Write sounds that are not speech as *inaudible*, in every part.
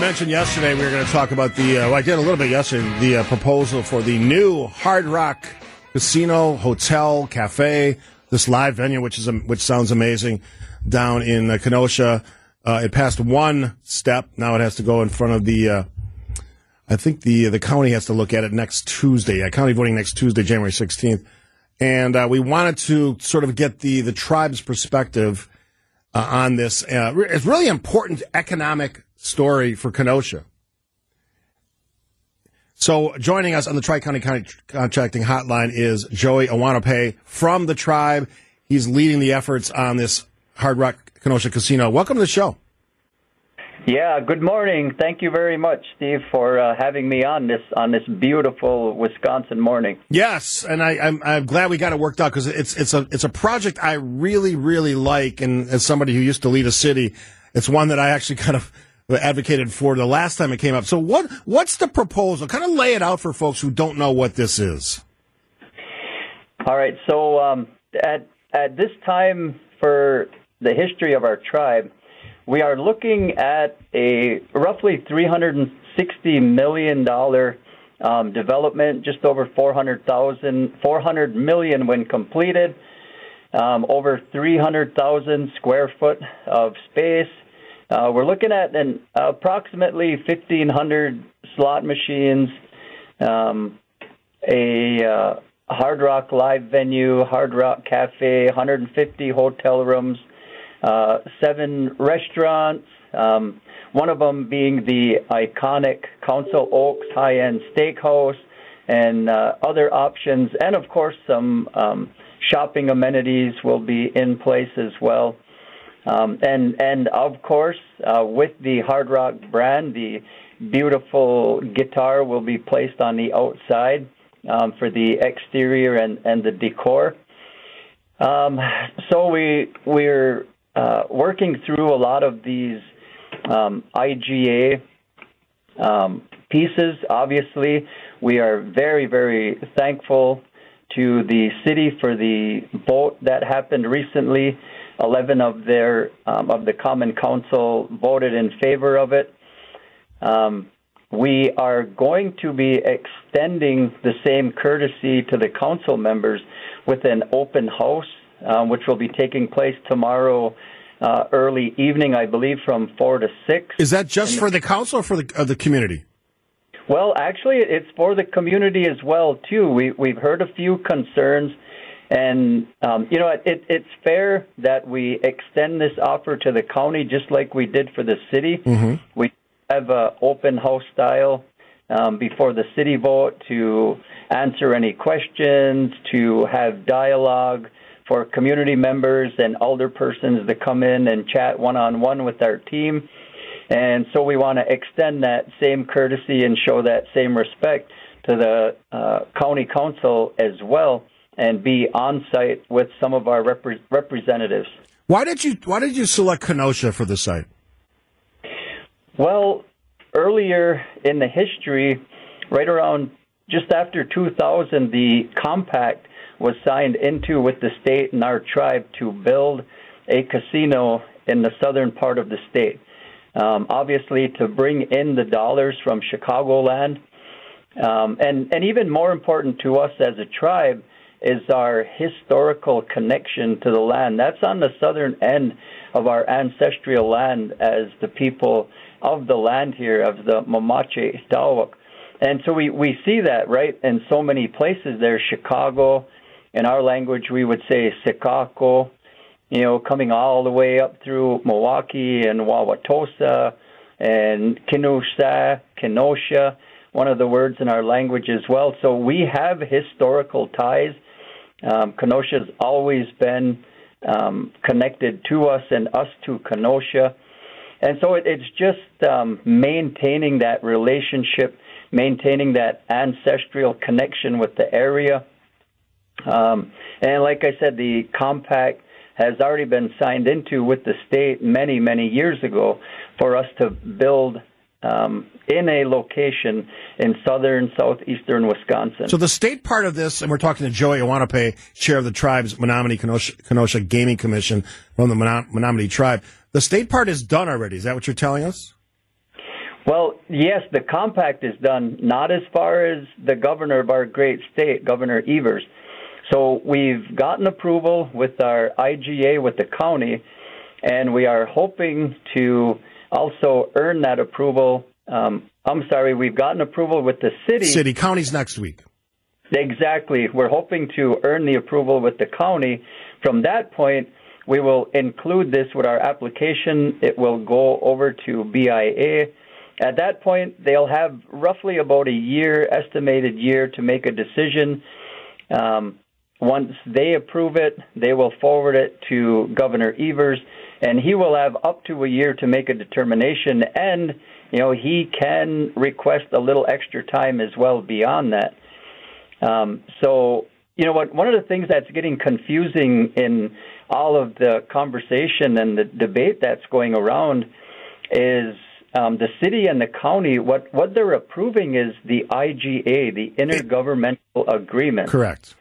Mentioned yesterday we were going to talk about the. Uh, well, I did a little bit yesterday. The uh, proposal for the new Hard Rock Casino, Hotel, Cafe, this live venue, which is which sounds amazing, down in uh, Kenosha. Uh, it passed one step. Now it has to go in front of the. Uh, I think the the county has to look at it next Tuesday. Uh, county voting next Tuesday, January sixteenth, and uh, we wanted to sort of get the the tribe's perspective uh, on this. Uh, it's really important economic story for Kenosha. So joining us on the Tri County Contracting Hotline is Joey Awonohopay from the tribe. He's leading the efforts on this Hard Rock Kenosha Casino. Welcome to the show. Yeah, good morning. Thank you very much, Steve, for uh, having me on this on this beautiful Wisconsin morning. Yes, and I, am I'm, I'm glad we got it worked out because it's it's a it's a project I really really like, and as somebody who used to lead a city, it's one that I actually *laughs* kind of advocated for the last time it came up. So what what's the proposal? Kind of lay it out for folks who don't know what this is. All right. So um, at at this time for the history of our tribe, we are looking at a roughly three hundred and sixty million dollar um, development, just over 400,000, 400 million when completed, um, over 300,000 square foot of space. Uh, we're looking at an approximately 1,500 slot machines, um, a uh, Hard Rock live venue, Hard Rock Cafe, 150 hotel rooms, uh, seven restaurants, um, one of them being the iconic Council Oaks high end steakhouse, and uh, other options, and of course, some um, shopping amenities will be in place as well. Um, and and of course, uh, with the Hard Rock brand, the beautiful guitar will be placed on the outside um, for the exterior and, and the decor. Um, so we we're uh, working through a lot of these um, IGA um, pieces. Obviously, we are very very thankful to the city for the vote that happened recently 11 of their um, of the Common Council voted in favor of it. Um, we are going to be extending the same courtesy to the council members with an open house, um, which will be taking place tomorrow uh, early evening, I believe, from four to six. Is that just and for the council or for the uh, the community? Well, actually, it's for the community as well too. We we've heard a few concerns and um, you know, it, it's fair that we extend this offer to the county, just like we did for the city. Mm-hmm. We have an open house style um, before the city vote to answer any questions, to have dialogue for community members and older persons to come in and chat one on one with our team. And so we want to extend that same courtesy and show that same respect to the uh, county council as well and be on site with some of our repre- representatives. Why did you Why did you select Kenosha for the site? Well, earlier in the history, right around just after 2000, the compact was signed into with the state and our tribe to build a casino in the southern part of the state. Um, obviously, to bring in the dollars from Chicagoland, um, and and even more important to us as a tribe is our historical connection to the land. That's on the southern end of our ancestral land as the people of the land here, of the Mamache Dawak. And so we, we see that, right, in so many places. There's Chicago. In our language, we would say Sikako, you know, coming all the way up through Milwaukee and Wauwatosa and Kenosha, Kenosha, one of the words in our language as well. So we have historical ties um, Kenosha has always been um, connected to us and us to Kenosha. And so it, it's just um, maintaining that relationship, maintaining that ancestral connection with the area. Um, and like I said, the compact has already been signed into with the state many, many years ago for us to build um, in a location in southern, southeastern Wisconsin. So the state part of this, and we're talking to Joey Awonohopay, chair of the tribe's Menominee Kenosha, Kenosha Gaming Commission from the Menominee tribe. The state part is done already. Is that what you're telling us? Well, yes, the compact is done, not as far as the governor of our great state, Governor Evers. So we've gotten approval with our IGA with the county, and we are hoping to also earn that approval. Um, I'm sorry, we've gotten approval with the city. City counties next week. Exactly. We're hoping to earn the approval with the county. From that point, we will include this with our application. It will go over to BIA. At that point, they'll have roughly about a year, estimated year, to make a decision. Um, once they approve it, they will forward it to Governor Evers, and he will have up to a year to make a determination. And you know he can request a little extra time as well beyond that. Um, so you know what? One of the things that's getting confusing in all of the conversation and the debate that's going around is um, the city and the county. What what they're approving is the IGA, the intergovernmental agreement. Correct.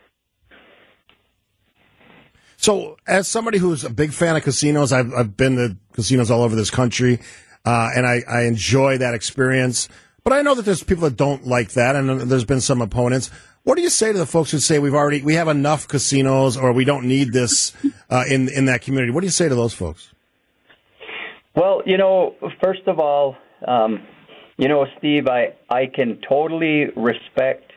So, as somebody who's a big fan of casinos, I've, I've been to casinos all over this country, uh, and I, I enjoy that experience. But I know that there's people that don't like that, and there's been some opponents. What do you say to the folks who say we've already we have enough casinos, or we don't need this *laughs* uh, in in that community? What do you say to those folks? Well, you know, first of all, um, you know, Steve, I I can totally respect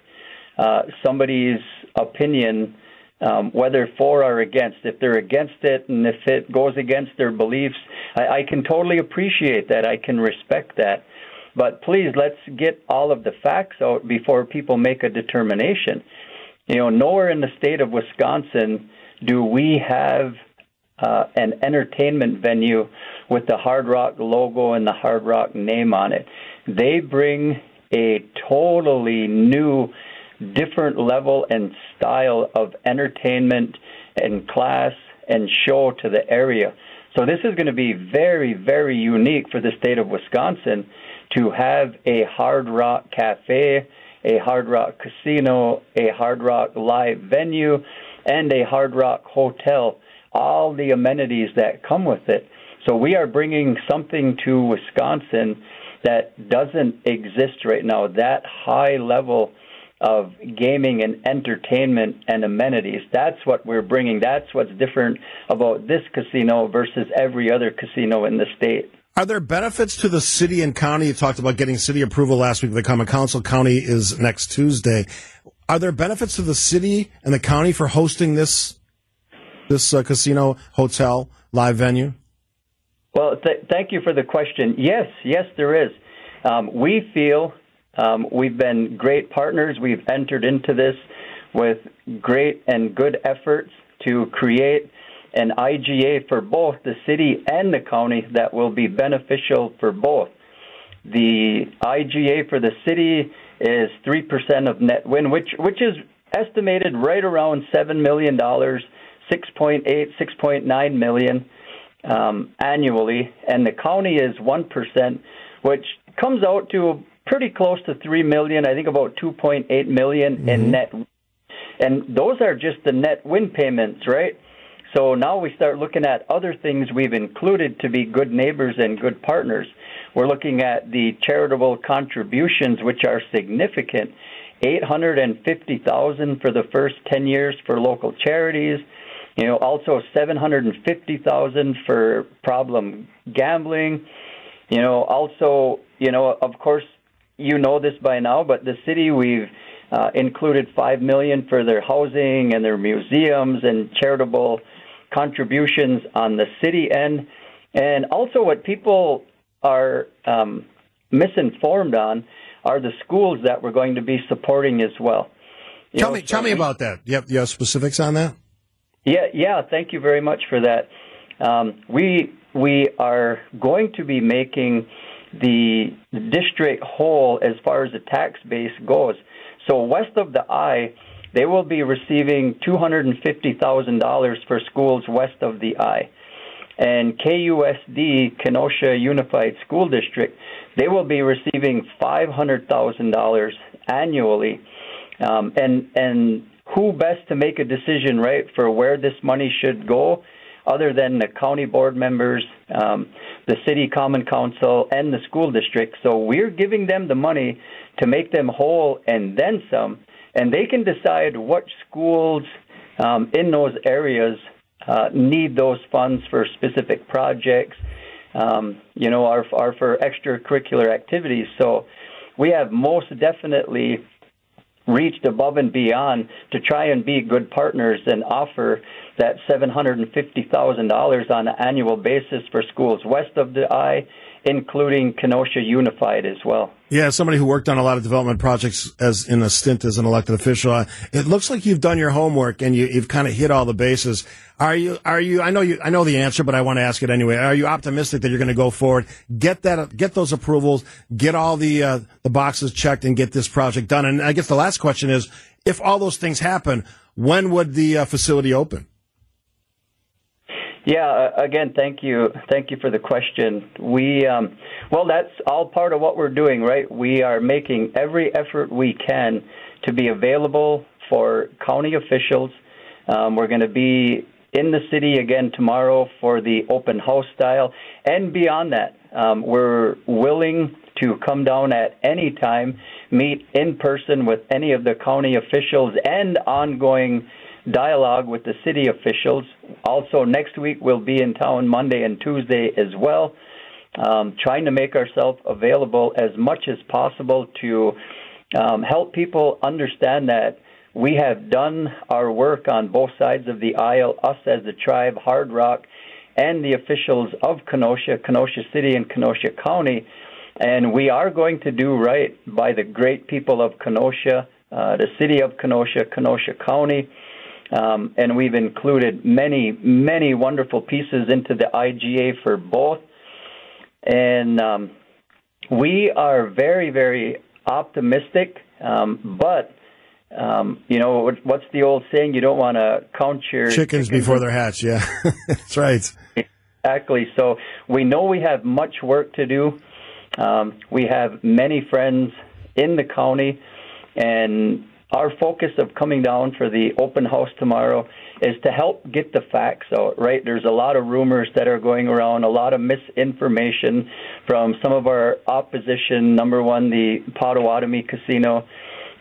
uh, somebody's opinion um, whether for or against. If they're against it and if it goes against their beliefs, I, I can totally appreciate that. I can respect that. But please, let's get all of the facts out before people make a determination. You know, nowhere in the state of Wisconsin do we have uh, an entertainment venue with the Hard Rock logo and the Hard Rock name on it. They bring a totally new different level and style of entertainment and class and show to the area. So this is going to be very, very unique for the state of Wisconsin to have a Hard Rock Cafe, a Hard Rock Casino, a Hard Rock Live venue, and a Hard Rock Hotel. All the amenities that come with it. So we are bringing something to Wisconsin that doesn't exist right now. That high level of gaming and entertainment and amenities. That's what we're bringing. That's what's different about this casino versus every other casino in the state. Are there benefits to the city and county? You talked about getting city approval last week. The Common Council County is next Tuesday. Are there benefits to the city and the county for hosting this this uh, casino, hotel, live venue? Well, th- thank you for the question. Yes, yes, there is. Um, we feel um, we've been great partners. We've entered into this with great and good efforts to create an IGA for both the city and the county that will be beneficial for both. The IGA for the city is 3% of net win, which, which is estimated right around $7 million, 6.8, 6.9 million um, annually, and the county is 1%, which comes out to pretty close to three million. I think about two point eight million mm-hmm. in net, and those are just the net win payments, right? So now we start looking at other things we've included to be good neighbors and good partners. We're looking at the charitable contributions, which are significant. 850,000 for the first 10 years for local charities. You know, also 750,000 for problem gambling. You know, also, you know, of course, you know this by now, but the city we've uh, included five million for their housing and their museums and charitable contributions on the city end, and also what people are um, misinformed on are the schools that we're going to be supporting as well. You tell know, me, so tell me about that. You have, you have specifics on that? Yeah, yeah. Thank you very much for that. Um, we we are going to be making the district whole as far as the tax base goes. So west of the I, they will be receiving $250,000 for schools west of the I. And KUSD, Kenosha Unified School District, they will be receiving $500,000 annually. Um, and, and who best to make a decision, right, for where this money should go? Other than the county board members, um, the city common council, and the school district. So we're giving them the money to make them whole and then some, and they can decide what schools um, in those areas uh, need those funds for specific projects. Um, you know, are, are for extracurricular activities. So we have most definitely reached above and beyond to try and be good partners and offer that $750,000 on an annual basis for schools west of the I, including Kenosha Unified as well. Yeah, somebody who worked on a lot of development projects as in a stint as an elected official. Uh, it looks like you've done your homework and you, have kind of hit all the bases. Are you? Are you? I know you. I know the answer, but I want to ask it anyway. Are you optimistic that you're going to go forward, get that, get those approvals, get all the uh, the boxes checked, and get this project done? And I guess the last question is, if all those things happen, when would the uh, facility open? Yeah, again, thank you, thank you for the question. We, um, well, that's all part of what we're doing, right? We are making every effort we can to be available for county officials. Um, we're going to be in the city again tomorrow for the open house style, and beyond that, um, we're willing to come down at any time, meet in person with any of the county officials, and ongoing dialogue with the city officials. Also, next week we'll be in town Monday and Tuesday as well, um, trying to make ourselves available as much as possible to um, help people understand that we have done our work on both sides of the aisle, us as the tribe, Hard Rock, and the officials of Kenosha, Kenosha City, and Kenosha County. And we are going to do right by the great people of Kenosha, uh, the city of Kenosha, Kenosha County. Um, and we've included many, many wonderful pieces into the IGA for both. And um, we are very, very optimistic, um, but um, you know what's the old saying? You don't want to count your chickens, chickens before they're hatched. Yeah, *laughs* that's right. Exactly. So we know we have much work to do. Um, we have many friends in the county, and our focus of coming down for the open house tomorrow is to help get the facts out, right? There's a lot of rumors that are going around, a lot of misinformation from some of our opposition. Number one, the Potawatomi Casino.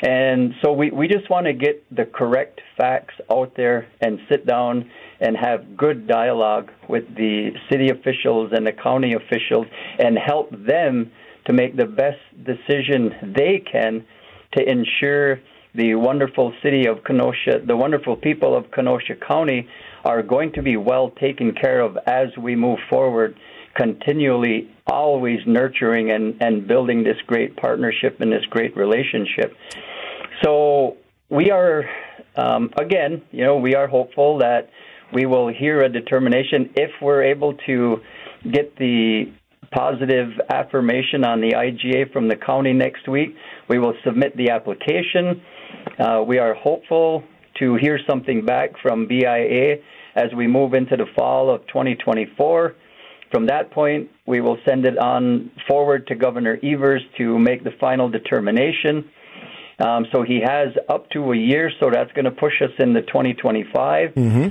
And so we, we just want to get the correct facts out there and sit down and have good dialogue with the city officials and the county officials and help them to make the best decision they can to ensure the wonderful city of Kenosha, the wonderful people of Kenosha County are going to be well taken care of as we move forward, continually always nurturing and, and building this great partnership and this great relationship. So we are, um, again, you know, we are hopeful that we will hear a determination if we're able to get the positive affirmation on the IGA from the county next week. We will submit the application. Uh, we are hopeful to hear something back from BIA as we move into the fall of 2024. From that point, we will send it on forward to Governor Evers to make the final determination. Um, so he has up to a year, so that's going to push us into 2025. Mm-hmm.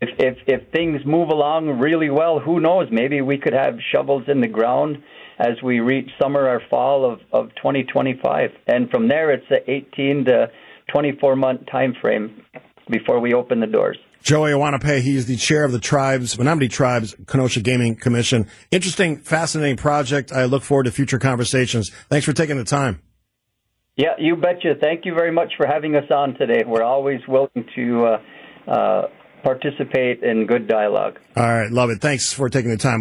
If, if if things move along really well, who knows? Maybe we could have shovels in the ground as we reach summer or fall of, of 2025. And from there, it's an 18 to 24 month time frame before we open the doors. Joey Awonohopay, he's the chair of the tribes, Menominee Tribes Kenosha Gaming Commission. Interesting, fascinating project. I look forward to future conversations. Thanks for taking the time. Yeah, you betcha. Thank you very much for having us on today. We're always willing to uh, uh, participate in good dialogue. All right, love it. Thanks for taking the time.